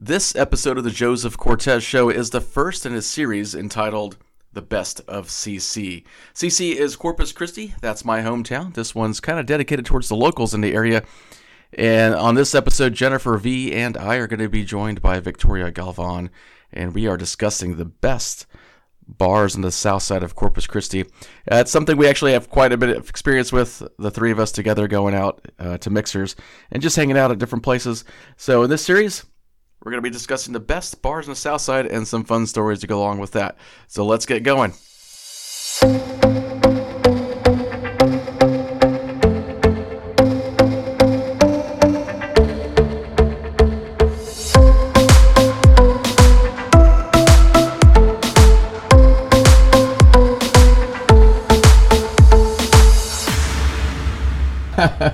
This episode of the Joseph Cortez Show is the first in a series entitled The Best of CC. CC is Corpus Christi. That's my hometown. This one's kind of dedicated towards the locals in the area. And on this episode, Jennifer V and I are going to be joined by Victoria Galvan, and we are discussing the best bars on the south side of Corpus Christi. Uh, it's something we actually have quite a bit of experience with, the three of us together going out uh, to mixers and just hanging out at different places. So in this series, we're going to be discussing the best bars on the south side and some fun stories to go along with that. So let's get going.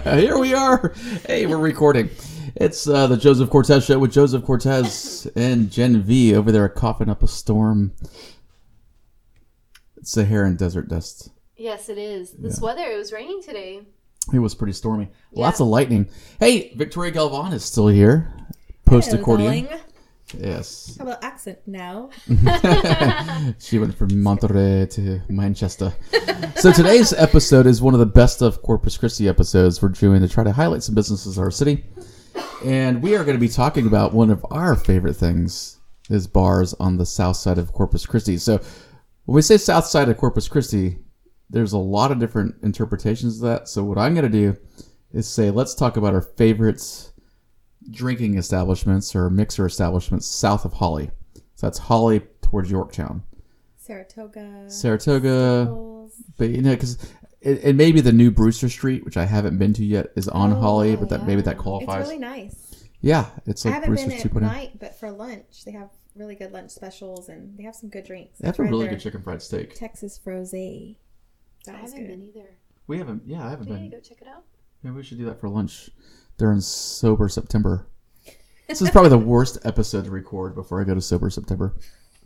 Here we are. Hey, we're recording. It's uh, the Joseph Cortez show with Joseph Cortez and Jen V over there coughing up a storm. It's Saharan desert dust. Yes, it is. This weather, it was raining today. It was pretty stormy. Lots of lightning. Hey, Victoria Galvan is still here. Post accordion. Yes. How about accent now? She went from Monterey to Manchester. so today's episode is one of the best of Corpus Christi episodes we're doing to try to highlight some businesses in our city. And we are going to be talking about one of our favorite things is bars on the south side of Corpus Christi. So when we say south side of Corpus Christi, there's a lot of different interpretations of that. So what I'm going to do is say let's talk about our favorites drinking establishments or mixer establishments south of Holly. So that's Holly towards Yorktown. Saratoga. Saratoga, but you know, because it, it may be the new Brewster Street, which I haven't been to yet, is on Oh, Holly, but that maybe that qualifies. It's really nice. yeah, it's I like haven't been Brewster's at oh. night, but for lunch, they have really good lunch specials and they have some good drinks. They have a really good chicken fried steak. Texas Froze. That I haven't good. been either. We haven't, yeah, I haven't Yeah, been. go check it out. Maybe we should do that for lunch during sober September. This is probably the worst episode to record before I go to sober September.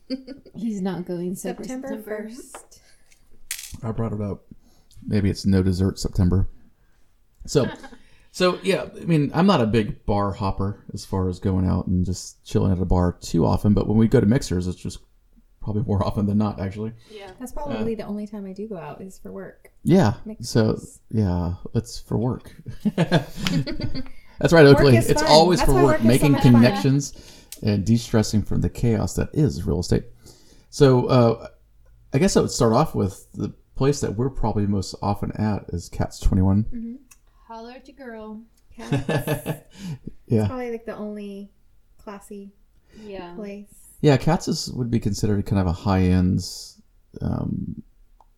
He's not going sober September September. 1st. I brought it up. Maybe it's no dessert September. So, so yeah. I mean, I'm not a big bar hopper as far as going out and just chilling at a bar too often. But when we go to mixers, it's just probably more often than not, actually. Yeah. That's probably the only time I do go out is for work. Yeah. Mixers. So yeah, it's for work. That's right, Oakley. It's fun. always That's for work, work is so making fun. connections and de-stressing from the chaos that is real estate. So uh, I guess I would start off with the place that we're probably most often at is Katz Twenty One. Holler at your girl. Yeah. Yeah, probably like the only classy Yeah. place. yeah. Katz is would be considered kind of a high-end um,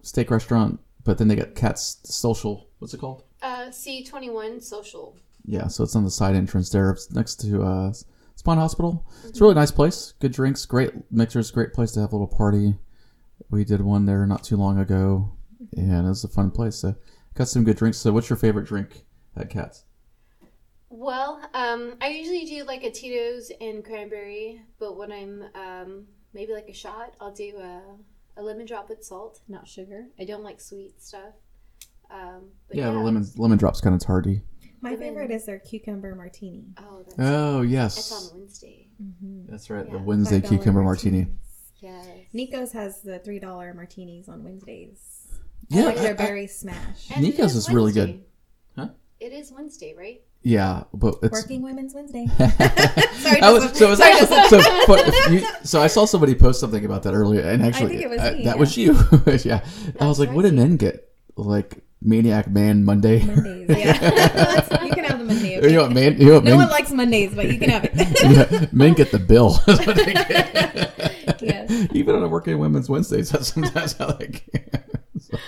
steak restaurant, but then they got Katz Social. What's it called? Uh, C21 Social. Yeah, so it's on the side entrance there, it's next to uh, Spohn Hospital. It's a really nice place. Good drinks, great mixers, great place to have a little party. We did one there not too long ago, and it was a fun place. So got some good drinks. So what's your favorite drink at Katz? Well, um, I usually do like a Tito's and cranberry, but when I'm um, maybe like a shot, I'll do a, a lemon drop with salt, not sugar. I don't like sweet stuff. Um, but Yeah, the lemon lemon drop's kind of tardy. My Lemon. favorite is their cucumber martini. Oh, that's, Oh that's yes, on Wednesday. that's right. The Wednesday $5 cucumber martini. Yes. Niko's has the three dollar martinis on Wednesdays. Yeah, like I- their berry smash. And Niko's is really good. Huh? It is Wednesday, right? yeah, but it's Working Women's Wednesday. Sorry, Joseph. so, it's Sorry, actually, so, you, so I saw somebody post something about that earlier, and actually, think it was uh, me, that yeah. was you. yeah, I was like, what did right. men get? Like Maniac Man Monday. Mondays, yeah. you can have the Monday. you know what, man? You know what, No men, one likes Mondays, but you can have it. yeah, men get the bill. That's what they get. Yes. Even on a working women's Wednesdays, that's sometimes how they get. so,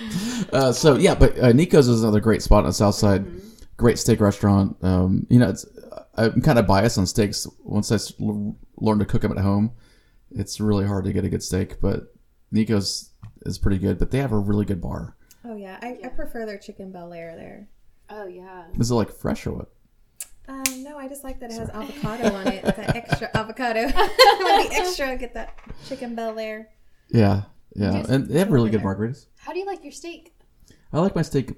uh, so yeah, but uh, Niko's is another great spot on the south side. Great steak restaurant. Um, you know, it's I'm kind of biased on steaks. Once I learned to cook them at home, it's really hard to get a good steak. But Niko's is pretty good. But they have a really good bar. Yeah, I, I prefer their chicken Bel Air there. Oh yeah. Is it like fresh or what? Um, no, I just like that it has avocado on it. That extra avocado. the extra, get that chicken Bel Air. Yeah, yeah, Just and they have really good margaritas. How do you like your steak? I like my steak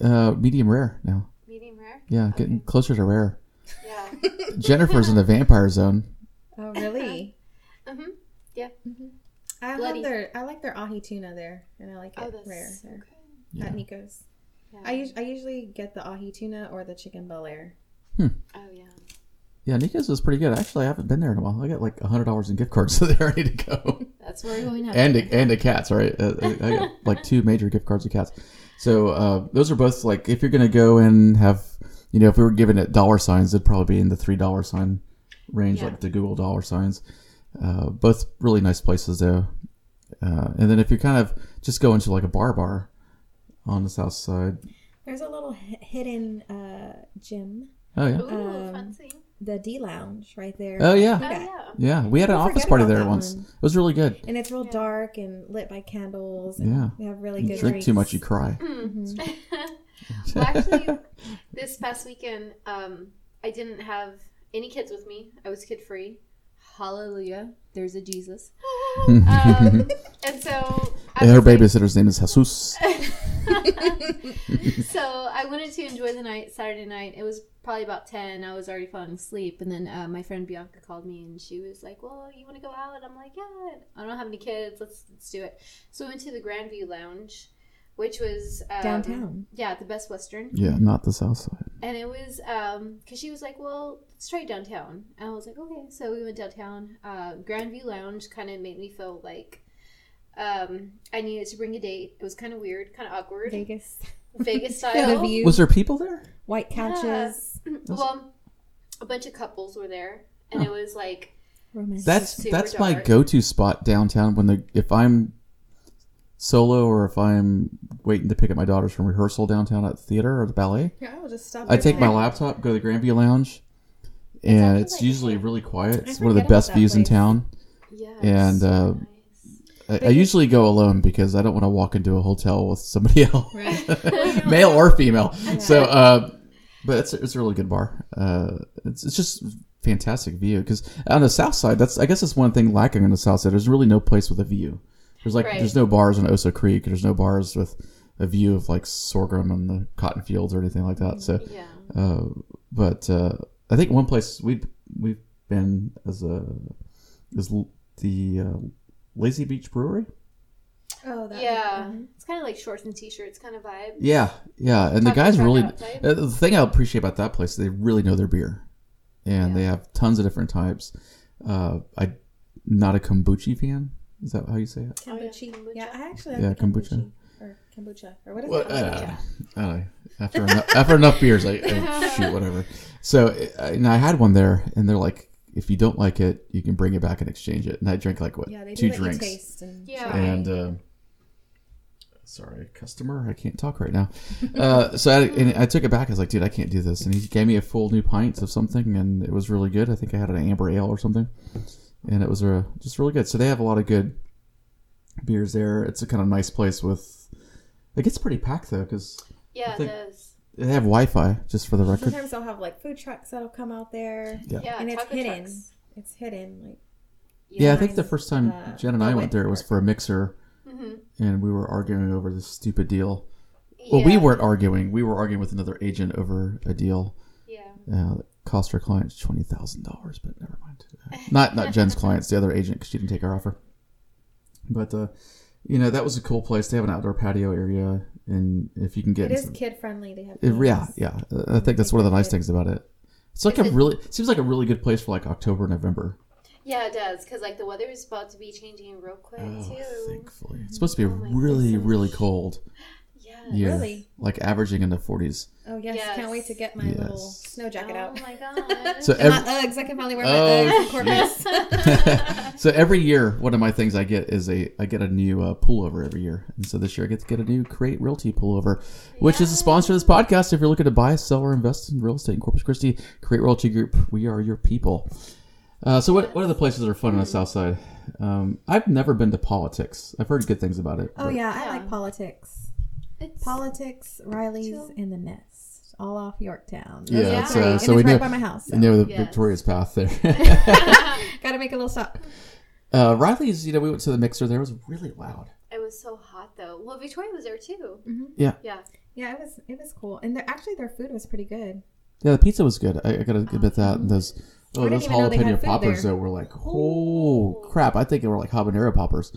uh, medium rare now. Medium rare? Yeah, getting closer to rare. Yeah. Jennifer's in the vampire zone. Oh, really? mm-hmm. Yeah. hmm I Bloody. love their. I like their ahi tuna there, and I like it Oh, that's rare so good. Yeah. at Niko's. Yeah. I, us- I usually get the ahi tuna or the chicken bel air. oh yeah. Yeah, Niko's is pretty good. Actually, I haven't been there in a while. I got like hundred dollars in gift cards, so there I need to go. That's where we're going now. and a, and a Katz, right? Uh, I I got like two major gift cards of Katz. So uh, those are both like if you're gonna go and have, you know, if we were giving it dollar signs, it'd probably be in the three dollar sign range, Yeah. like the Google dollar signs. Uh, both really nice places though. Uh, and then if you're kind of just go into like a bar bar on the south side, There's a little hi- hidden uh, gym, oh yeah, Ooh, Um, fancy. the D Lounge, right there. oh yeah, Oh Yeah. yeah. yeah. We had an I office party there once. one. It was really good. And it's real Yeah. dark and lit by candles. And Yeah. We have really You good drink drinks. too much, you cry. Mm. Mhm. well, actually, this past weekend, um, I didn't have any kids with me. I was kid free. Hallelujah. There's a Jesus. um, and so I her like- babysitter's name is Jesus. so I wanted to enjoy the night, Saturday night. It was probably about 10. I was already falling asleep. And then uh, my friend Bianca called me and she was like, Well, you want to go out? And I'm like, Yeah, I don't have any kids. Let's, let's do it. So we went to the Grandview Lounge, which was um, Downtown. Yeah, the Best Western. Yeah, not the south side. And it was um because she was like, "Well, let's try downtown." And I was like, "Okay." So we went downtown. Uh, Grandview Lounge kind of made me feel like um I needed to bring a date. It was kind of weird, kind of awkward, Vegas. Vegas the style. view. Was there people there? White couches. well, a bunch of couples were there, and it was like, Romantic. That's super that's my go-to spot downtown when the if I'm solo or if I'm waiting to pick up my daughters from rehearsal downtown at the theater or the ballet. yeah, I will just stop. I take my laptop, go to the Grandview Lounge, and it's like- usually really quiet. It's one of the best views in town. yeah, And, uh, nice. I, I usually go alone because I don't want to walk into a hotel with somebody else, Right. male or female. So, uh, but it's it's a really good bar. Uh, it's it's just fantastic view because on the south side, that's I guess that's one thing lacking on the south side. There's really no place with a view. There's like Right. there's no bars on Oso Creek. There's no bars with a view of like sorghum and the cotton fields or anything like that. So, yeah, uh, but uh, I think one place we have we've been as a is the uh, Lazy Beach Brewery. Oh, that. yeah. mhm. It's kind of like shorts and t-shirts kind of vibe. Yeah, yeah, and the guys really. tuck out type. Uh, the thing I appreciate about that place, they really know their beer, and they have tons of different types. Uh, I not a kombucha fan. Is that how you say it? Oh, yeah, Kombucha. kombucha. Yeah, I actually like Yeah, the kombucha. kombucha. Or kombucha. Or what is Well, it? I don't know. I don't know. After enough, after enough beers, I, I shoot whatever. So, uh, and I had one there, and they're like, if you don't like it, you can bring it back and exchange it. And I drank like what Yeah, they two do drinks. taste and Yeah. and uh, sorry, customer, I can't talk right now. Uh, so I, and I took it back. I was like, dude, I can't do this. And he gave me a full new pint of something, and it was really good. I think I had an amber ale or something, and it was uh, just really good. So they have a lot of good beers there. It's a kind of nice place with. It gets pretty packed though because Yeah, it does. they have Wi-Fi. Just for the record, Sometimes they'll have like food trucks that'll come out there, Yeah. Yeah, and it's hidden. trucks. It's hidden. Like yeah, I think the first time Uh, Jen and I went there it was for a mixer, Mhm. and we were arguing over this stupid deal. Well, we weren't arguing. We were arguing with another agent over a deal Yeah. uh, that cost her clients twenty thousand dollars, but never mind. Uh, not not Jen's clients, the other agent, because she didn't take our offer. But uh, you know that was a cool place. They have an outdoor patio area, and if you can get it is kid friendly. They have. it- yeah, yeah. I think that's one of the nice things about it. It's like Is a it- really it seems like a really good place for like October, November. Yeah, it does. Because, like, the weather is about to be changing real quick, Oh, too. thankfully, it's supposed to be Oh really, goodness. really cold. Yeah. Yeah, Really? like averaging in the forties. Oh yes, Yes. can't wait to get my Yes. little snow jacket oh, out. Oh, my God. So And every, my Uggs. I can finally wear Oh, my Uggs. in so every year, one of my things I get is a I get a new uh, pullover every year, and so this year I get to get a new Create Realty pullover, which is a sponsor of this podcast. If you're looking to buy, sell, or invest in real estate in Corpus Christi, Create Realty Group, we are your people. Uh, so what what are the places that are fun on the South Side? Um, I've never been to politics. I've heard good things about it. oh but- yeah, I like politics. It's, Politics, Riley's, Chill. and the Nest, all off Yorktown. Yeah, Yeah. three, so- and so it's we right know- by my house. You know the Yes. Victoria's Path there. Got to make a little stop. uh, Riley's, you know, we went to the mixer there. It was really loud. it was so hot, though. Well, Victoria was there, too. Yeah. Yeah. Yeah, it was it was cool, and actually their food was pretty good. Yeah, the pizza was good. I, I gotta admit that. And those oh, those didn't even know they jalapeno poppers there. though were like, oh crap! I think they were like habanero poppers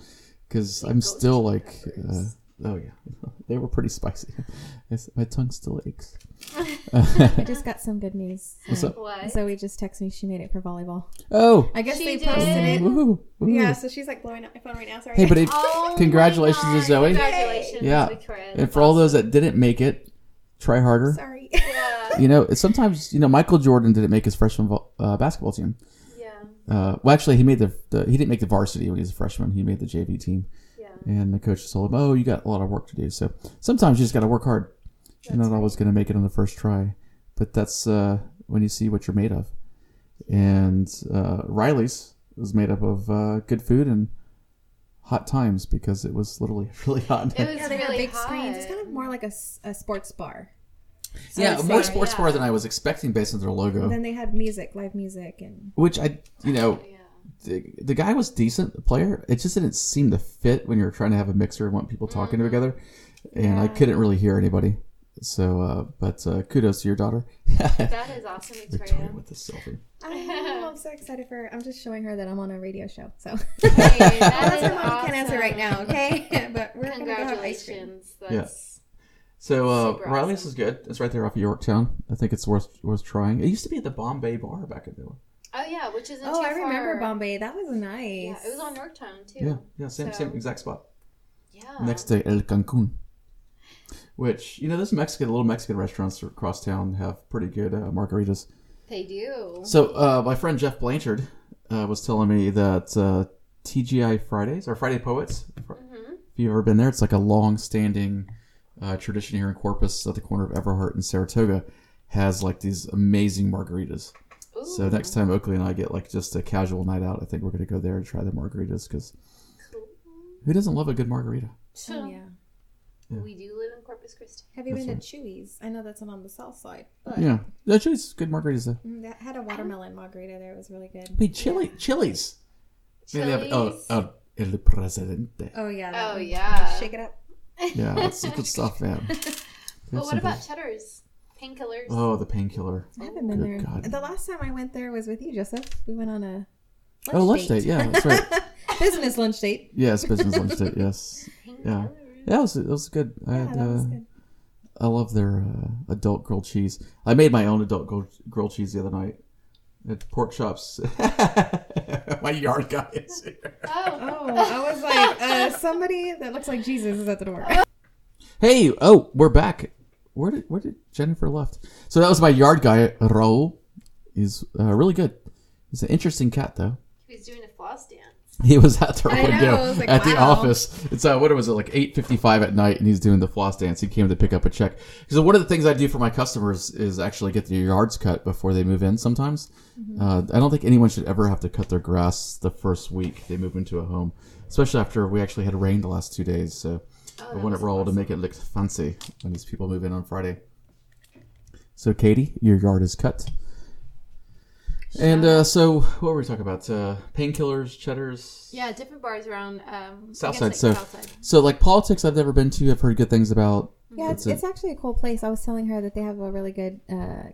because I'm still like, uh, peppers. Oh yeah, they were pretty spicy. It's- My tongue still aches. I just got some good news. What's up? What? Zoe just texted me she made it for volleyball. Oh, I guess She they did? posted it. woohoo, woohoo. Yeah, so she's like blowing up my phone right now. Sorry. Hey, but if, Oh my Congratulations to God. Zoe. Congratulations, Yeah. Victoria. and for all those that didn't make it, try harder. sorry. Yeah. You know, it's sometimes you know Michael Jordan didn't make his freshman vo- uh, basketball team. Yeah. Uh, well, actually, he made the, the he didn't make the varsity when he was a freshman. He made the JV team, Yeah. And the coach told him, "Oh, you got a lot of work to do." So sometimes you just got to work hard. You're not always going to make it on the first try, but that's uh, when you see what you're made of. And uh, Riley's was made up of uh, good food and hot times because it was literally really hot. It was Yeah, they have really big screens. It's kind of more like a, a sports bar. yeah, more like- sports yeah. bar than I was expecting based on their logo. And then they had music, live music, and Which I, you know, Yeah. The, the guy was decent player. It just didn't seem to fit when you're trying to have a mixer and want people talking together, and I couldn't really hear anybody. So, uh, but uh, kudos to your daughter, That is awesome, Victoria, Victoria. with the selfie. I'm so excited for. her. I'm just showing her that I'm on a radio show. So Hey, that that's is why can't answer right now. Okay, but we're gonna go have ice cream. Congratulations. That's So uh, Riley's awesome. is good. It's right there off of Yorktown. I think it's worth worth trying. It used to be at the Bombay Bar back in the day. Oh yeah, which isn't Oh, too I remember far. Bombay. That was nice. Yeah, it was on Yorktown too. Yeah, yeah, same So- same exact spot. Yeah. next to El Cancun. Which you know, those Mexican little Mexican restaurants across town have pretty good uh, margaritas. They do. So uh, my friend Jeff Blanchard uh, was telling me that uh, TGI Fridays or Friday Poets. hmm If you've ever been there, it's like a long-standing uh, tradition here in Corpus, at the corner of Everhart and Saratoga, has like these amazing margaritas. So next time Oakley and I get like just a casual night out, I think we're gonna go there and try the margaritas because who doesn't love a good margarita? Oh, yeah. We do live in Corpus Christi. Have you That's been right. to Chuy's? I know that's not on the south side, but Yeah, actually, it's good margaritas. Though. Mm, that had a watermelon margarita there. It was really good. Wait, chili, chilies. Maybe they have- oh, Chili's. oh, El Presidente. Oh yeah. that Oh, one. yeah. Shake it up. Yeah, that's some good stuff, man. They have But what about Cheddar's? Painkillers? Oh, the painkiller. I haven't been Good there. God. The last time I went there was with you, Joseph. We went on a lunch Oh, lunch date. Yeah, that's right. Business lunch date. Yes, business lunch date. Yes. Painkillers. Yeah, it was, it was good. I Yeah, had, that was uh, good. I love their uh, adult grilled cheese. I made my own adult grilled, grilled cheese the other night at pork chops. my yard guy is here. Oh. Oh, I was like, uh, somebody that looks like Jesus is at the door. Hey, oh, we're back. Where did where did Jennifer left? So that was my yard guy, Raul. He's uh, really good. He's an interesting cat, though. He was doing a floss dance. He was at the I window like, at the office. It's uh, what was it like eight fifty five at night, and he's doing the floss dance. He came to pick up a check. So one of the things I do for my customers is actually get their yards cut before they move in. Sometimes Mm-hmm. uh, I don't think anyone should ever have to cut their grass the first week they move into a home, especially after we actually had rain the last two days. So Oh, I want it was roll to make it look fancy when these people move in on Friday. So Katie, your yard is cut. And uh, so, what were we talking about? Uh, painkillers, cheddars. Yeah, different bars around um, Southside, guess, so- like Southside. So, like politics, I've never been to. I've heard good things about. Yeah, it's, It's a- actually a cool place. I was telling her that they have a really good, uh,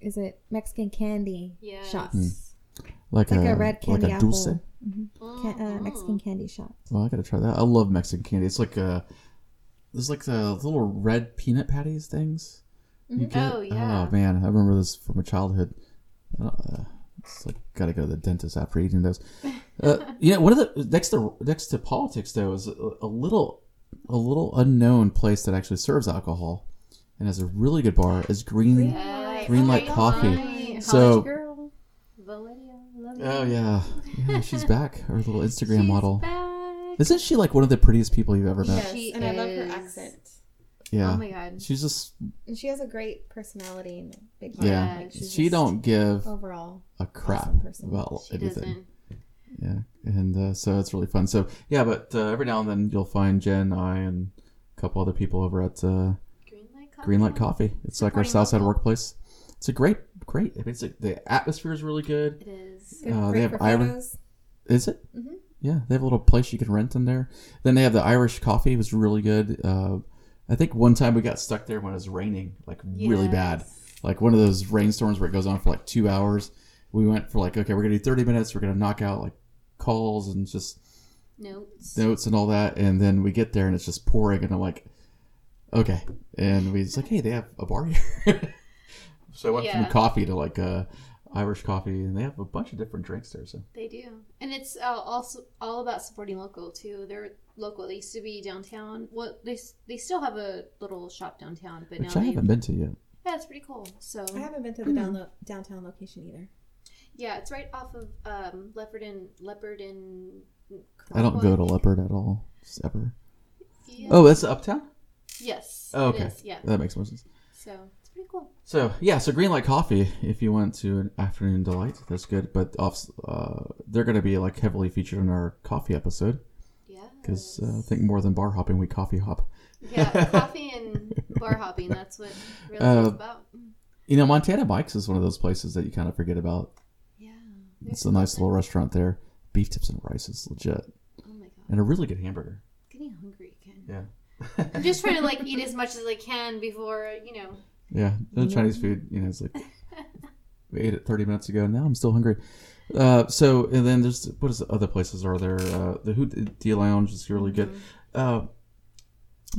is it Mexican candy Yes. shop? Like, Like a, a red candy like a dulce. apple. Can, uh, Mhm. Mexican candy shop. Well, I gotta try that. I love Mexican candy. It's like a, there's like the little red peanut patties things. You get. Oh, yeah. Oh man, I remember this from my childhood. Uh, it's like gotta go to the dentist after eating those. Uh, you know, one of the next to next to politics though is a, a little a little unknown place that actually serves alcohol and has a really good bar. Is Green. Yes. Green light coffee. light. So- College girl. Valeria, love Oh yeah, yeah, she's back. Her little Instagram She's model. back. Isn't she like one of the prettiest people you've ever met? Yes, She and I love her accent. Yeah. Oh my god. She's just And she has a great personality and big heart. yeah. Like, she's she don't give overall. a crap awesome about She anything. doesn't. Yeah, and uh, so it's really fun. So yeah, but uh, every now and then you'll find Jen, I, and a couple other people over at uh, Greenlight Coffee. Greenlight Coffee. It's like our Supporting Southside local. workplace. It's a great, great. I mean, it's like, the atmosphere is really good. It is. Good, Uh, they have for Irish- Is it? Mhm. Yeah, they have a little place you can rent in there. Then they have the Irish coffee. It was really good. Uh, I think one time we got stuck there when it was raining, like really bad. Like one of those rainstorms where it goes on for like two hours. We went for like, okay, we're gonna do 30 minutes. We're gonna knock out like calls and just Notes. notes and all that. And then we get there and it's just pouring. And I'm like, okay. And we just like, hey, they have a bar here. so I went Yeah. from coffee to like uh, Irish coffee, and they have a bunch of different drinks there. So They do, and it's uh, also all about supporting local too. They're local. They used to be downtown. Well, they they still have a little shop downtown, but which now I they haven't been to yet. yeah, it's pretty cool. So I haven't been to the down downtown location either. yeah, it's right off of um, Leopard and Leopard and. I don't go to Leopard at all, ever. Yeah. Oh, that's uptown. yes. Oh, okay. is, yeah. That makes more sense. So it's pretty cool. So yeah, so Greenlight Coffee. If you went to an afternoon delight, that's good. But off, uh, they're going to be like heavily featured in our coffee episode Yeah. because uh, I think more than bar hopping, we coffee hop. yeah, coffee and bar hopping. That's what really Uh, is about. You know, Montana Mike's is one of those places that you kind of forget about. Yeah. It's a nice little restaurant there. Beef tips and rice is legit, Oh my god, and a really good hamburger. getting hungry again. Yeah, I'm just trying to like eat as much as I can before you know. Yeah. The Chinese food, you know, it's like we ate it 30 minutes ago. Now I'm still hungry. Uh, so and then there's what is the other places are there? Uh, the Hoot Tea Lounge is really good. Uh,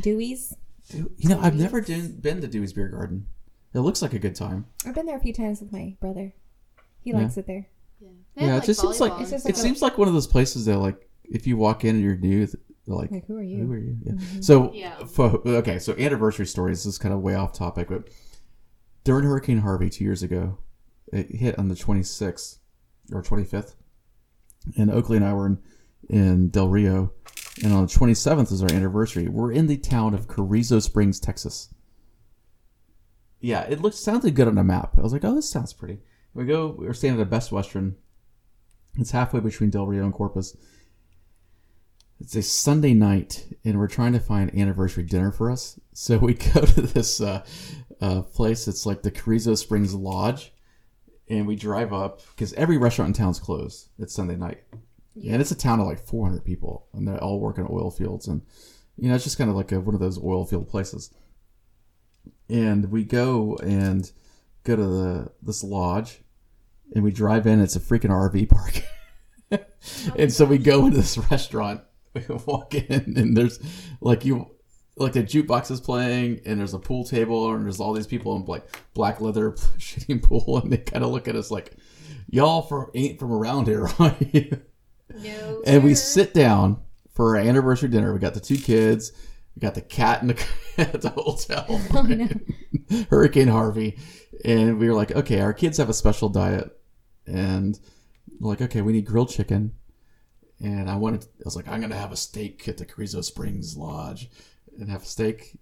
Dewey's. You know, I've never done, been to Dewey's Beer Garden. It looks like a good time. I've been there a few times with my brother. He Yeah. likes it there. Yeah, Yeah, it just seems like- It's and just It like stuff. seems like one of those places that, like, if you walk in and you're new, they're like, Like, who are you? who are you? Yeah. Mm-hmm. So, Yeah. fo- okay, so anniversary stories this is kind of way off topic, but during Hurricane Harvey two years ago, it hit on the 26th or 25th, and Oakley and I were in, in Del Rio, and on the 27th is our anniversary. We're in the town of Carrizo Springs, Texas. Yeah, it looks sounded good on a map. I was like, oh, this sounds pretty. We go. We're staying at a Best Western. It's halfway between Del Rio and Corpus. It's a Sunday night, and we're trying to find anniversary dinner for us. So we go to this uh, uh, place. It's like the Carrizo Springs Lodge, and we drive up because every restaurant in town's closed. It's Sunday night, and it's a town of like 400 people, and they all work in oil fields, and you know it's just kind of like a, one of those oil field places. And we go and go to the this lodge, and we drive in. It's a freaking RV park. and so we go into this restaurant. We walk in, and there's like you, like the jukebox is playing, and there's a pool table, and there's all these people in like black leather shitting pool, and they kind of look at us like, "Y'all from ain't from around here, are you?" No, and we sit down for our anniversary dinner. We got the two kids, we got the cat in the at the hotel. Oh, no. Hurricane Harvey, and we were like, okay, our kids have a special diet, and we're like, okay, we need grilled chicken, and I wanted, I was like, I'm gonna have a steak at the Carrizo Springs Lodge, and have a steak,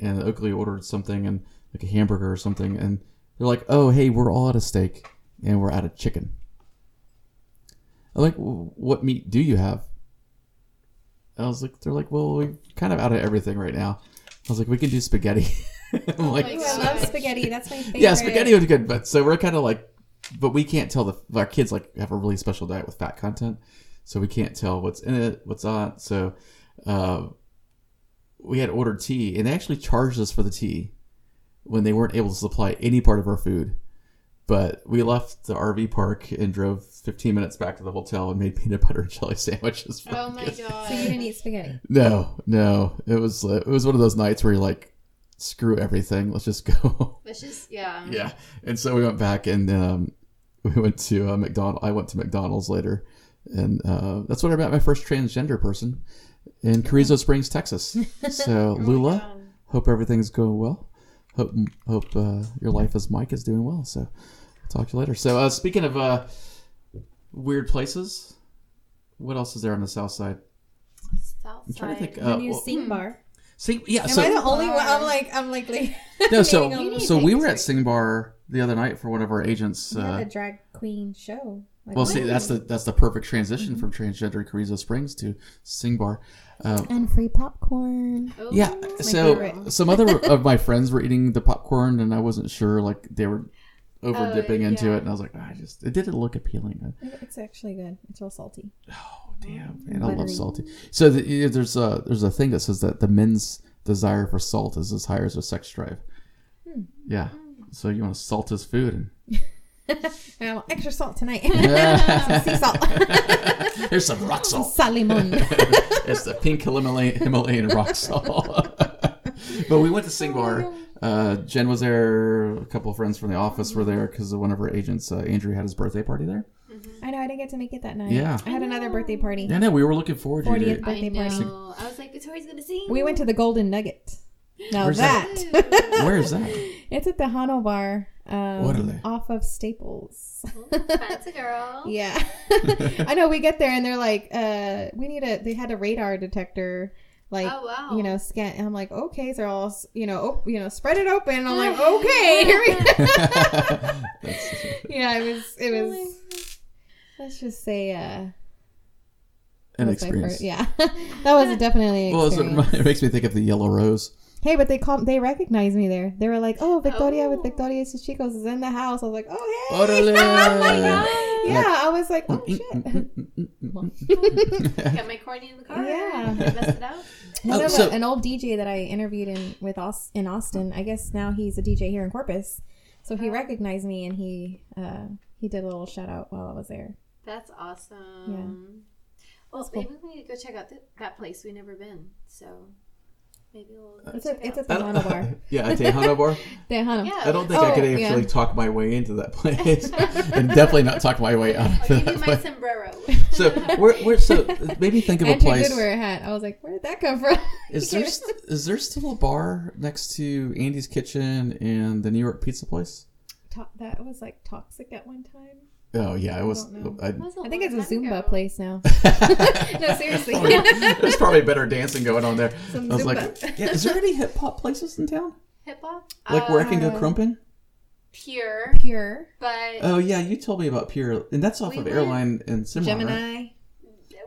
and Oakley ordered something and like a hamburger or something, and they're like, oh, hey, we're all out of steak, and we're out of chicken. I'm like, "W- what meat do you have? I was like, they're like, well, we're kind of out of everything right now. I was like, we can do spaghetti. I'm oh, like, my Ooh, I love spaghetti. That's my favorite. yeah, spaghetti was good, but so we're kind of like, but we can't tell the our kids like have a really special diet with fat content, so we can't tell what's in it, what's not. So, uh, we had ordered tea, and they actually charged us for the tea when they weren't able to supply any part of our food. But we left the RV park and drove 15 minutes back to the hotel and made peanut butter and jelly sandwiches. For Oh my kids. god. So you didn't eat spaghetti. No, no, it was uh, it was one of those nights where you're like, screw everything, let's just go. Let's just yeah. Yeah, and so we went back and um, we went to uh, McDonald. I went to McDonald's later, and uh, that's when I met my first transgender person in Carrizo Springs, Texas. So Oh Lula, hope everything's going well. Hope hope uh, your life as Mike is doing well. So talk to you later. So uh, speaking of uh, weird places, what else is there on the south side? South I'm trying to think. side. The Uh, new well, Sing Bar. see, yeah. Am so I the only one? I'm like, I'm like, no, so naming all the so we were at. Sing Bar the other night for one of our agents. We Uh, a drag queen show. Like, Well, see, that's the that's the perfect transition from transgender Carrizo Springs to Sing Bar. Um, and free popcorn. Oh, yeah, so some other of my friends were eating the popcorn, and I wasn't sure like they were over Oh, dipping into yeah. it, and I was like, I just it didn't look appealing. It's actually good. It's real salty. Oh damn, man, I love salty. So the, there's a there's a thing that says that the men's desire for salt is as high as their sex drive. Hmm. Yeah, So you want to salt his food and I want extra salt tonight. Yeah. sea salt. here's some rock salt. Salimon. it's the pink Himalayan, Himalayan rock salt. but we went to Sing Bar. Uh, Jen was there. A couple of friends from the office were there because one of her agents, uh, Andrew, had his birthday party there. I know I didn't get to make it that night. Yeah. I had another birthday party. Yeah, no, we were looking forward to 40th it. birthday I party. know. I was like, Victoria's gonna sing. We went to the Golden Nugget. Now Where's that, that? Where is that? it's at the Hano Bar, um, What off of Staples. Fancy girl. Yeah, I know. We get there and they're like, uh, "We need a." They had a radar detector, like Oh wow. you know, scan. And I'm like, "Okay," so they're all, you know, op- you know, spread it open. And I'm like, "Okay." Here we yeah, it was. It Oh was. Let's just say, uh, an experience. yeah, that was definitely. An Well, it's- experience. it makes me think of the Yellow Rose. Hey, but they called. They recognized me there. They were like, "Oh, Victoria with Oh. Victoria Chicos is in the house." I was like, "Oh, hey!" Orale. Oh my god. Yeah, I was like, "Oh mm, mm, shit!" Mm, Got my corny in the car. Yeah. Best it out. One Oh, of so- an old DJ that I interviewed in with Aus- in Austin. I guess now he's a DJ here in Corpus. So he oh. recognized me and he uh, he did a little shout out while I was there. That's awesome. Yeah. Well, cool. maybe we need to go check out th- that place. We've never been, so maybe we'll. Go It's a, it's out. at the Hano Bar. yeah, at Tejano Bar. The Hano. Yeah. I don't think I could Oh, actually yeah. talk my way into that place, and definitely not talk my way out I'll of give that you my place. sombrero. So, where, where, so maybe think of a Andrew place. did wear a hat. I was like, where did that come from? Is there st- is there still a bar next to Andy's Kitchen and the New York Pizza Place? To- that was like toxic at one time. Oh yeah, it was. don't. I, was I think it's a Zumba ago. place now. no, seriously. There's probably better dancing going on there. Some I was Zumba. like, yeah, is there any hip hop places in town? Hip hop. Like where I can go Uh, crumping? Pure, Pure. but Oh yeah, you told me about Pure, and that's off We of Airline and Simran, right? Gemini.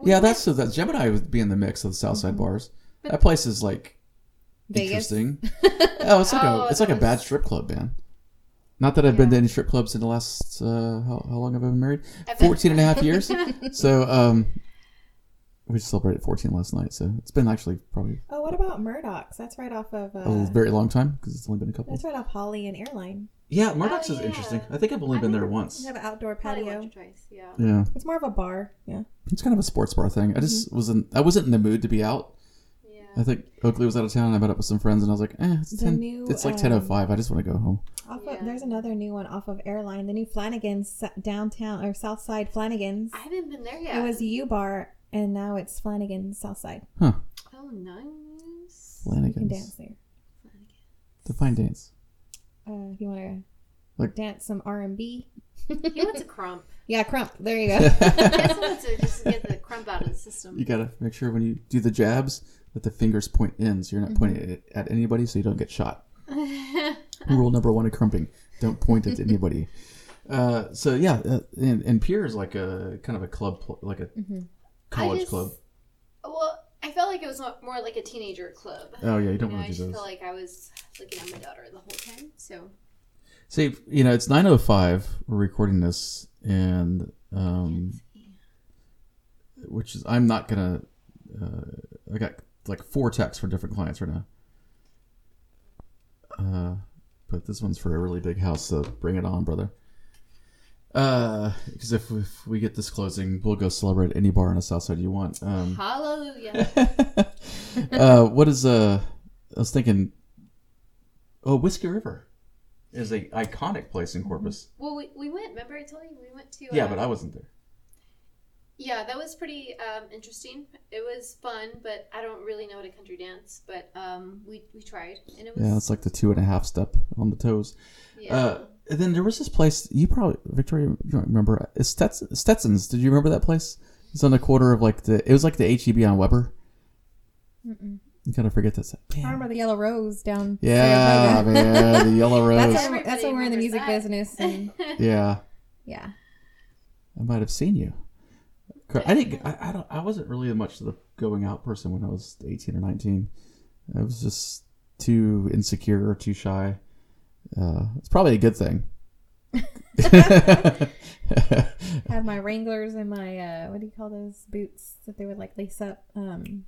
we Yeah, went- that's so that Gemini would be in the mix of the Southside Mm-hmm. bars. That place is like Vegas. interesting. oh, it's like Oh, a it's like a bad strip club, man. Not that I've been to any strip clubs in the last uh, how, how long have I been married? I've been- 14 and a half years. so um, we celebrated 14 last night. So it's been actually probably Oh, what about Murdoch's? That's right off of. a Uh, very long time because it's only been a couple. that's right off Holly and Airline. Yeah, Murdoch's Oh, is yeah. interesting. I think I've only I been there once. They have an outdoor patio. once or twice. Yeah. Yeah, It's more of a bar. Yeah. it's kind of a sports bar thing. I just Mm-hmm. wasn't. I wasn't in the mood to be out. Yeah. I think Oakley was out of town. and I met up with some friends, and I was like, "Eh, it's The ten. new, it's like um, ten oh five. I just want to go home." Off Yeah. of, there's another new one off of Airline. The new Flanagan's downtown or South Side Flanagan's. I haven't been there yet. It was U Bar, and now it's Flanagan's South Side. Huh? Oh, nice. You can dance there Define dance. uh, if you want to Like- dance some R and B. He went to crump. Yeah, crump. There you go. I just wanted to just get the crump out of the system. You gotta make sure when you do the jabs that the fingers point in, so you're not pointing it at anybody, so you don't get shot. Rule number one of crumping: don't point it to anybody. Uh, so yeah, uh, and, and Pier is like a kind of a club, pl- like a college just- club. well, I felt like it was more like a teenager club. Oh yeah, you don't You know, want I to just do those. felt like I was looking at my daughter the whole time. So See, you know, it's nine oh five. We're recording this, and um, which is I'm not gonna. Uh, I got like four texts for different clients right now. Uh, but this one's for a really big house, so bring it on, brother. Uh, because if, if we get this closing, we'll go celebrate any bar on the south side you want. Um, hallelujah. uh, what is uh? I was thinking. Oh, Whiskey River is a iconic place in Corpus. well, we, we went. Remember, I told you we went to. Yeah, uh, but I wasn't there. Yeah, that was pretty um, interesting. It was fun, but I don't really know how to country dance. But um, we we tried, and it was Yeah, it's like the two and a half step on the toes. yeah. Uh, and then there was this place you probably Victoria you don't remember it's Stets- Stetson's. Did you remember that place? It's on the corner of like the it was like the HEB on Weber. Mm-mm. You gotta forget that. I remember the Yellow Rose down. Yeah, Saratoga. man, the yellow rose. That's when, Everybody that's when we're in the music that. business. And, yeah, yeah. I might have seen you. I didn't. I, I don't. I wasn't really much of the going out person when I was eighteen or nineteen. I was just too insecure or too shy. Uh, it's probably a good thing. Had my Wranglers and my uh, what do you call those boots that they would like lace up? Um,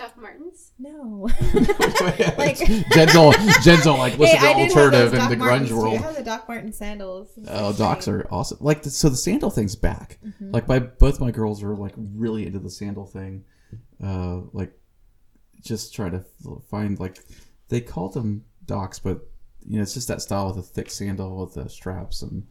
Doc Martens. No. like Jen's all Jen's all like what's Hey, I to did have alternative in the Doc Martens, grunge too. world. I have the Doc Martens sandals. Oh, docs are awesome. Like the, so, the sandal thing's back. Mm-hmm. Like my both my girls are like really into the sandal thing. Uh, like just try to find like they call them docs, but you know it's just that style with the thick sandal with the straps and.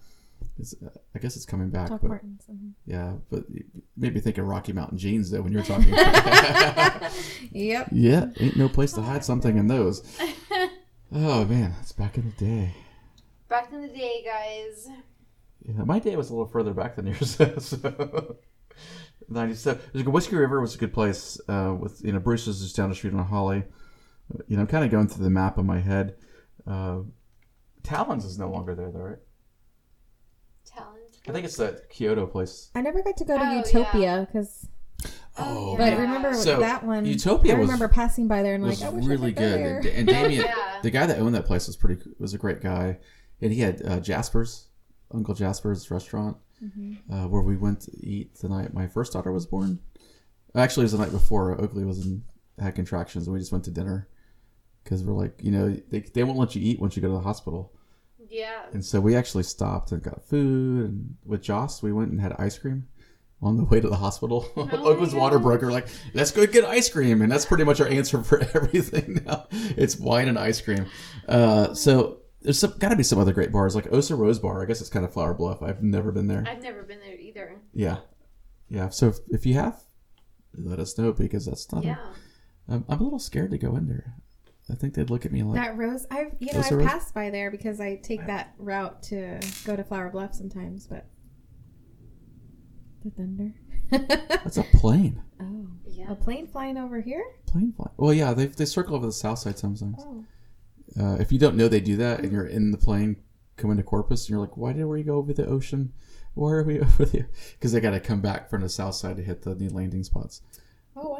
It's, I guess it's coming back, Doc but Martens. mhm. yeah, but it made me think of Rocky Mountain jeans though when you're talking. Yep. yeah, ain't no place to hide something in those. Oh man, it's back in the day. Back in the day, guys. Yeah, my day was a little further back than yours. so, Whiskey River was a good place. Uh, with you know, Bruce's is down the street on Holly. You know, I'm kind of going through the map in my head. Uh, Talons is no longer there, though, right? Talent. I think it's the Kyoto place. I never got to go to Oh, Utopia because, Oh, but yeah. remember So, that one. Utopia I was- remember passing by there and was like, I wish I really could go good. there. And, and Damien, Yeah. the guy that owned that place was pretty was a great guy, and he had uh, Jasper's Uncle Jasper's restaurant Mm-hmm. uh, where we went to eat the night my first daughter was born. Actually, it was the night before Oakley was in had contractions, and we just went to dinner because we're like, you know, they they won't let you eat once you go to the hospital, Yeah. and so we actually stopped and got food, and with Joss we went and had ice cream. On the way to the hospital, Oakland's my water broker like, let's go get ice cream, and that's pretty much our answer for everything now. It's wine and ice cream. Uh, so there's got to be some other great bars like Osa Rose Bar. I guess it's kind of Flour Bluff. I've never been there. I've never been there either. Yeah, yeah. So if, if you have, let us know because that's not. Yeah. A, I'm, I'm a little scared to go in there. I think they'd look at me like, That rose, I've you know I've rose- passed by there because I take that route to go to Flour Bluff sometimes, but the thunder. "That's a plane, oh, Yeah. a plane flying over here? plane fly." Well, yeah, they they circle over the south side sometimes. Oh, Uh, if you don't know they do that, and you're in the plane coming to Corpus, and you're like, "Why did we go over the ocean? Why are we over there?" Because they got to come back from the south side to hit the new landing spots.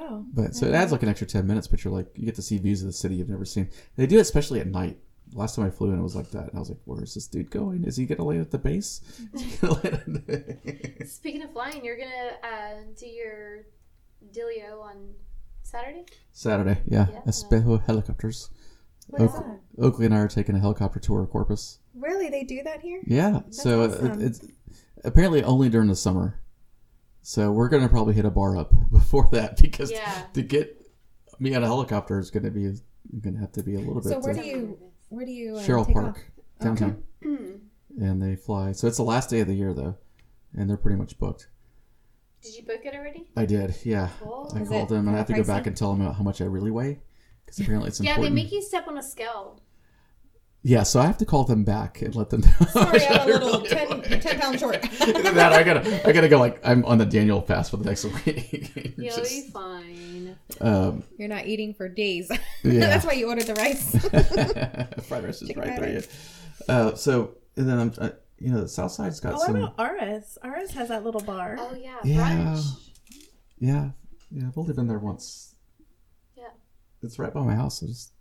Oh wow. But so it adds like an extra ten minutes, but you're like you get to see views of the city you've never seen. They do it especially at night. Last time I flew in, it was like that. And I was like, "Where is this dude going? Is he gonna land at the base?" Is he gonna land at the- Speaking of flying, you're gonna uh, do your dealio on Saturday. Saturday, yeah, Yeah. Espejo helicopters. What is Oak- that? Oakley and I are taking a helicopter tour of Corpus. Really, they do that here? Yeah, so it- it's apparently only during the summer. So we're gonna probably hit a bar up before that because Yeah. to get me on a helicopter is gonna be gonna have to be a little bit. So where uh, do you where do you uh, Sherrill take Park off? downtown, and they fly. So it's the last day of the year though, and they're pretty much booked. Did you book it already? I did, yeah. Cool. I Is called them and I have to go pricey? back and tell them how much I really weigh because apparently it's Yeah, important. they make you step on a scale. Yeah, so I have to call them back and let them know. Sorry, I'm a I little really 10, 10 pounds short. that I gotta, I gotta go. Like I'm on the Daniel fast for the next week. You'll Just, be fine. um, You're not eating for days. Yeah. That's why you ordered the rice. fried rice is Chicken right fried there. Uh, so and then I'm, uh, you know, the South Side's got Oh, some. Aris? Aris has that little bar. Oh yeah, Yeah. brunch. Yeah, yeah. I've only been there once. Yeah. It's right by my house. I just,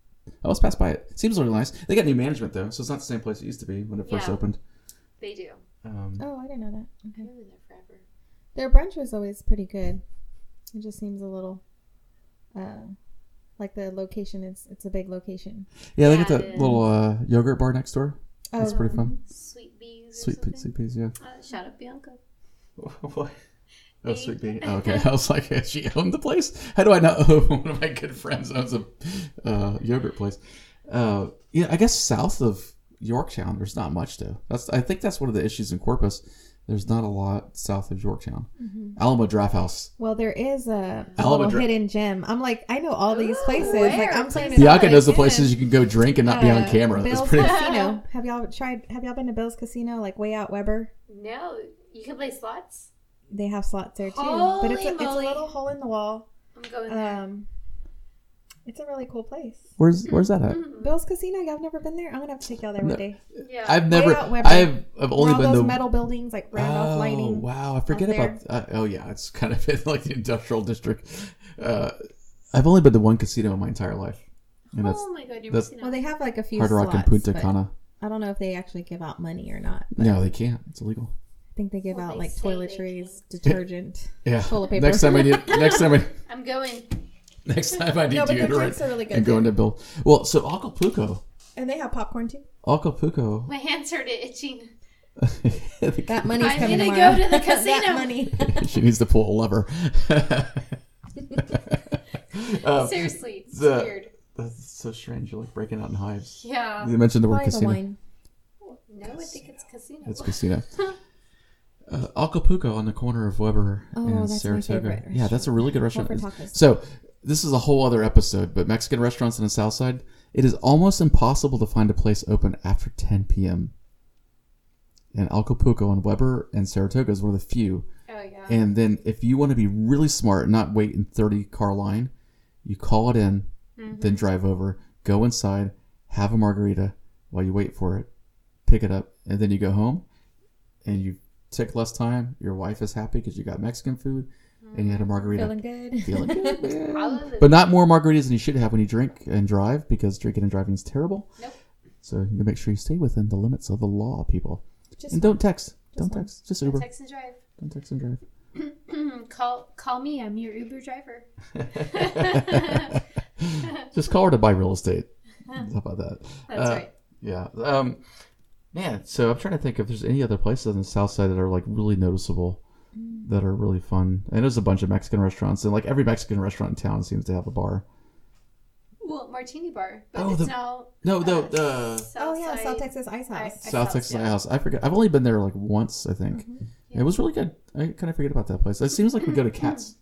I was passed by it. Seems really nice. They got new management though, so it's not the same place it used to be when it first Yeah. opened. They do. Um, Oh, I didn't know that. Okay. I've been there forever. Their brunch was always pretty good. It just seems a little, uh, like the location is it's a big location. yeah, they Yeah, got it that is. little uh, yogurt bar next door. That's Oh. pretty fun. Sweet bees. Or Sweet something. pea, sweet peas, yeah. Uh, shout out Bianca. what? Oh, sweet pea. Oh, okay, I was like, has she owned the place? How do I know? One of my good friends owns a uh, yogurt place. Uh, yeah, I guess south of Yorktown, there's not much though. That's I think that's one of the issues in Corpus. There's not a lot south of Yorktown. Alamo Draft House. Well, there is a Alamo little Dra- hidden gem. I'm like, I know all these Ooh, places. where? Like I'm trying to. Bianca knows the places you can go drink and not be on uh, camera. That's Bill's pretty. Casino. Have y'all tried? Have y'all been to Bill's Casino? Like way out Weber. No, you can play slots. They have slots there too, but it's a, Holy it's a little hole in the wall. I'm going there. Um, it's a really cool place. Where's Where's that at? Mm. Bill's Casino. Y'all never been there? I'm gonna have to take y'all there one day. yeah. I've never. I've I've only all been those to metal buildings like Randolph oh, Lighting. wow, I forget out about. Uh, oh yeah, it's kind of in like the industrial district. Uh, I've only been to one casino in my entire life, and that's oh my god, you're that's- missing Well, out. they have like a few Hard Rock and Punta Cana. I don't know if they actually give out money or not. But No, they can't. It's illegal. I think they give Well, out they like toiletries, detergent. Yeah. Toilet paper. Next time I need. Next time I. I'm going. Next time I need No, but the deodorant drinks are really good. and go too. into Bill. Well, so Acapulco, And they have popcorn too. Acapulco. My hands started itching. That money's I'm coming gonna tomorrow. go to the that casino. money. she needs to pull a lever. Um, Seriously, it's the- weird. that's so strange. You're like breaking out in hives. Yeah. You mentioned the word Probably the casino. wine. No, I think it's casino. It's casino. Uh, Acapulco on the corner of Weber Oh, and Saratoga. Yeah, that's a really good restaurant. So this is a whole other episode, but Mexican restaurants on the South Side, it is almost impossible to find a place open after 10 p.m. And Acapulco and Weber and Saratoga is one of the few. Oh yeah. And then if you want to be really smart, and not wait in 30 car line, you call it in, then drive over, go inside, have a margarita while you wait for it, pick it up, and then you go home, and you take less time. Your wife is happy because you got Mexican food, and you had a margarita. Feeling good. Feeling good, But not more margaritas than you should have when you drink and drive because drinking and driving is terrible. Nope. So you need to make sure you stay within the limits of the law, people. Just and don't text. Don't fine. text. Just Uber. Text and drive. Don't text and drive. call call me. I'm your Uber driver. Just call her to buy real estate. How about that? That's Uh, right. Yeah. Um, man, so I'm trying to think if there's any other places on the south side that are like really noticeable that are really fun. And there's a bunch of Mexican restaurants, and like every Mexican restaurant in town seems to have a bar. Well, Martini Bar, but Oh, it's the- now No, the uh, the South Oh yeah, South Texas Ice House. I- South House, Texas yeah. House. I forget. I've only been there like once, I think. It was really good. I kind of forget about that place. It seems like we go to Katz.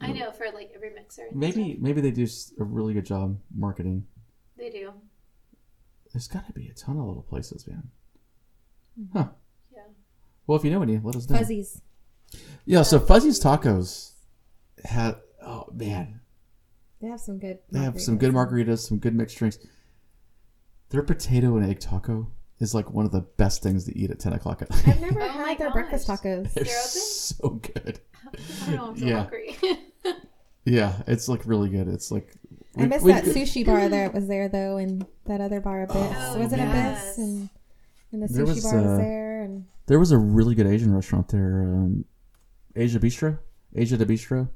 I know for like every mixer. Maybe stuff. maybe they do a really good job marketing. they do. There's got to be a ton of little places, man. Huh. Yeah. Well, if you know any, let us know. Fuzzies. Yeah. So Fuzzy's Tacos had. Oh man, They have some good. they have some good margaritas, some good mixed drinks. Their potato and egg taco is like one of the best things to eat at ten o'clock at night. I've never Oh had their gosh. breakfast tacos. They're They're so good. I don't know. I'm so Yeah. hungry. Yeah, it's like really good. It's like I we- missed we- that sushi bar that was there though, and that other bar Abyss. Oh, was it yes. Abyss? And, and the There sushi was, bar was uh, there, and There was a really good Asian restaurant there, um, Asia Bistro, Asia de Bistro.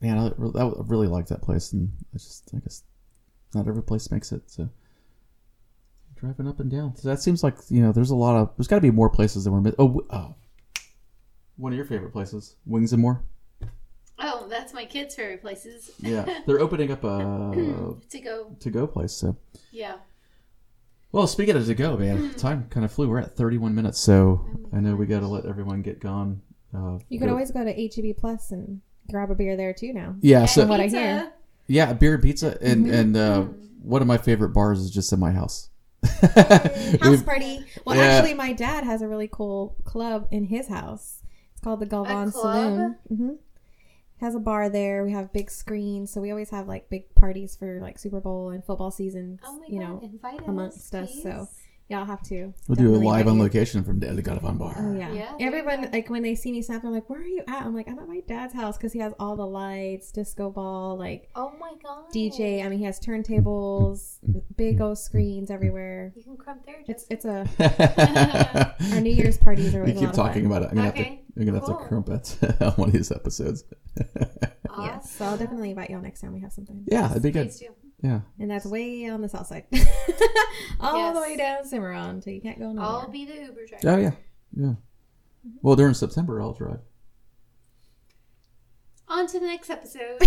Man, I, I really liked that place, and I just I guess not every place makes it. So driving up and down, so that seems like you know there's a lot of there's got to be more places that we're mi- oh oh one of your favorite places, Wings and More. oh, that's my kids' favorite places. Yeah, they're opening up a to go. to go place. So Yeah. Well, speaking of to go, man, time kind of flew. We're at 31 minutes, so I know we got to let everyone get gone. Uh, you could go- always go to HEB Plus and grab a beer there too. Now, yeah. So what I hear. Yeah, beer and pizza, and Mm-hmm. and uh, one of my favorite bars is just in my house. house We've- party. Well, Yeah. actually, my dad has a really cool club in his house. It's called the Galvan club? Saloon. hmm Has a bar there. We have big screens, so we always have like big parties for like Super Bowl and football season. Oh my you god! know, invite amongst us, please. so yeah, I'll have to. we'll do a live on you. location from the Gadavan Bar. Oh yeah. Yeah, Everyone go. like when they see me snap, they're like, "Where are you at?" I'm like, "I'm at my dad's house because he has all the lights, disco ball, like Oh my god! DJ. I mean, he has turntables, big old screens everywhere. You can come there. It's it's a our New Year's parties are we always a keep lot of talking fun. about it. I'm gonna have to. I'm gonna have cool. to crumpet on one of these episodes. Yes, so I'll definitely invite y'all next time we have something. yeah, it'd be good. Please. Yeah. And that's way on the south side, all the way down Cimarron, so you can't go nowhere. I'll be the Uber driver. Oh yeah. Yeah. Mm-hmm. Well, during September, I'll drive. On to the next episode.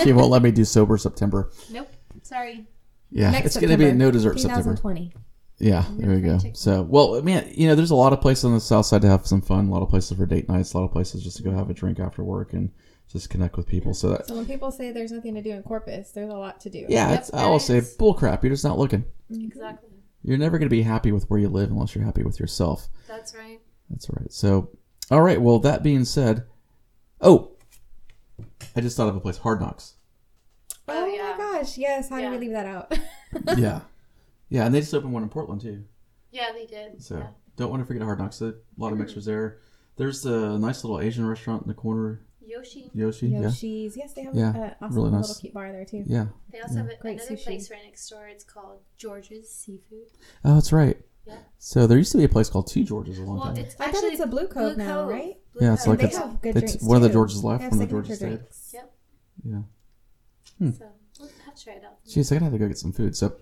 she won't let me do sober September. nope. Sorry. Yeah, Next it's gonna be September, no dessert September. 2020. Yeah, there we go. So, well, man, you know, there's a lot of places on the south side to have some fun. A lot of places for date nights. A lot of places just to go have a drink after work and just connect with people. So that, So when people say there's nothing to do in Corpus, there's a lot to do. yeah, Yep, it's, I will say is. bull crap. You're just not looking. Mm-hmm. Exactly. You're never going to be happy with where you live unless you're happy with yourself. That's right. That's right. So, all right. Well, that being said, oh, I just thought of a place, Hard Knocks. Oh, Oh, yeah. my gosh, yes. How Yeah. did we leave that out? yeah, yeah, and they just opened one in Portland too. Yeah, they did. So yeah. don't want to forget Hard Knocks. A lot of mm-hmm. mixers there. There's a nice little Asian restaurant in the corner, Yoshi. Yoshi. Yeah, Yoshi's. Yes, they have Yeah, a awesome really nice. little cute bar there too. yeah. They also have Great another sushi. place right next door. It's called George's Seafood. Oh, that's right. Yeah. So there used to be a place called Two Georges a long Well, time. it's I thought actually it's a Blue Cove now, right? Blue Yeah, it's Cove. like they it's- good it's drinks one of the. Georges left, They one of the Georges stayed. Yep. yeah. So we'll have to try it out. Hmm. Jeez, I gotta have to go get some food. So,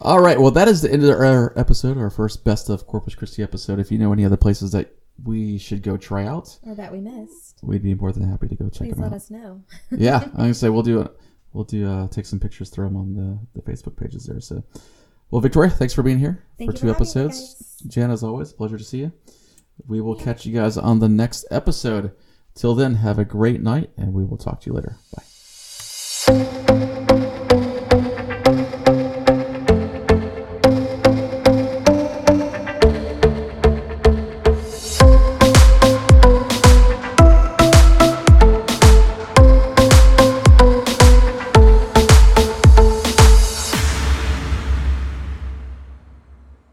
all right. Well, that is the end of our episode, our first best of Corpus Christi episode. If you know any other places that we should go try out, Or that we missed. we'd be more than happy to go check out. Please them let out. us know. yeah, I'm gonna say we'll do it. We'll do uh, take some pictures, throw them on the, the Facebook pages there. So, well, Victoria, thanks for being here Thank for two for episodes. Jen, as always, pleasure to see you. We will catch you guys on the next episode. Till then, have a great night, and we will talk to you later. Bye.